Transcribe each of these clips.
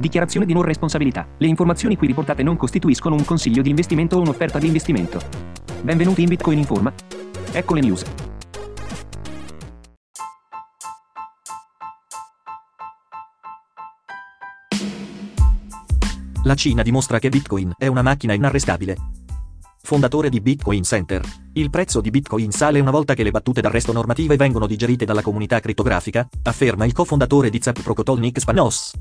Dichiarazione di non responsabilità. Le informazioni qui riportate non costituiscono un consiglio di investimento o un'offerta di investimento. Benvenuti in Bitcoin Informa. Ecco le news. La Cina dimostra che Bitcoin è una macchina inarrestabile. Fondatore di Bitcoin Center. Il prezzo di Bitcoin sale una volta che le battute d'arresto normative vengono digerite dalla comunità criptografica, afferma il cofondatore di Zap Protocol Nick Spanos.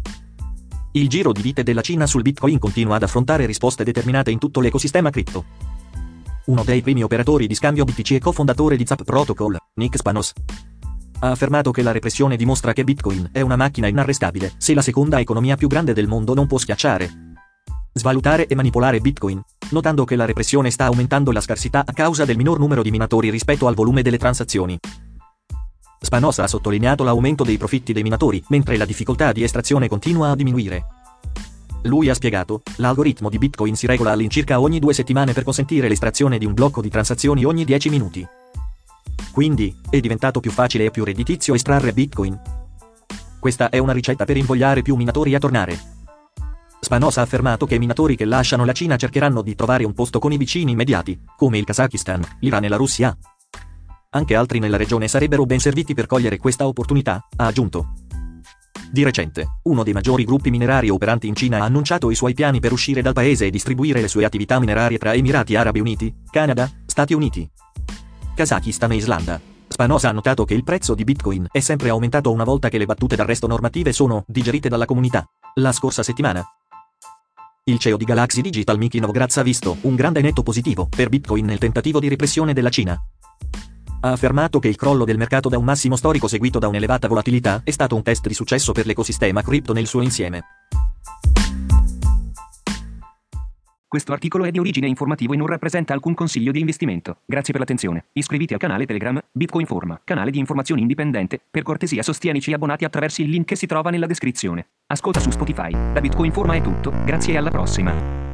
Il giro di vite della Cina sul Bitcoin continua ad affrontare risposte determinate in tutto l'ecosistema cripto. Uno dei primi operatori di scambio BTC e cofondatore di Zap Protocol, Nick Spanos, ha affermato che la repressione dimostra che Bitcoin è una macchina inarrestabile, se la seconda economia più grande del mondo non può schiacciare, svalutare e manipolare Bitcoin, notando che la repressione sta aumentando la scarsità a causa del minor numero di minatori rispetto al volume delle transazioni. Spanosa ha sottolineato l'aumento dei profitti dei minatori, mentre la difficoltà di estrazione continua a diminuire. Lui ha spiegato, l'algoritmo di Bitcoin si regola all'incirca ogni due settimane per consentire l'estrazione di un blocco di transazioni ogni 10 minuti. Quindi, è diventato più facile e più redditizio estrarre Bitcoin. Questa è una ricetta per invogliare più minatori a tornare. Spanos ha affermato che i minatori che lasciano la Cina cercheranno di trovare un posto con i vicini immediati, come il Kazakistan, l'Iran e la Russia. Anche altri nella regione sarebbero ben serviti per cogliere questa opportunità, ha aggiunto. Di recente, uno dei maggiori gruppi minerari operanti in Cina ha annunciato i suoi piani per uscire dal paese e distribuire le sue attività minerarie tra Emirati Arabi Uniti, Canada, Stati Uniti, Kazakistan e Islanda. Spanosa ha notato che il prezzo di Bitcoin è sempre aumentato una volta che le battute d'arresto normative sono digerite dalla comunità. La scorsa settimana, il CEO di Galaxy Digital Miki Novogratz ha visto un grande netto positivo per Bitcoin nel tentativo di repressione della Cina ha affermato che il crollo del mercato da un massimo storico seguito da un'elevata volatilità è stato un test di successo per l'ecosistema cripto nel suo insieme. Questo articolo è di origine informativo e non rappresenta alcun consiglio di investimento. Grazie per l'attenzione. Iscriviti al canale Telegram Bitcoin Forma, canale di informazioni indipendente. Per cortesia sostienici abbonati attraverso il link che si trova nella descrizione. Ascolta su Spotify. Da Bitcoin Forma è tutto. Grazie e alla prossima.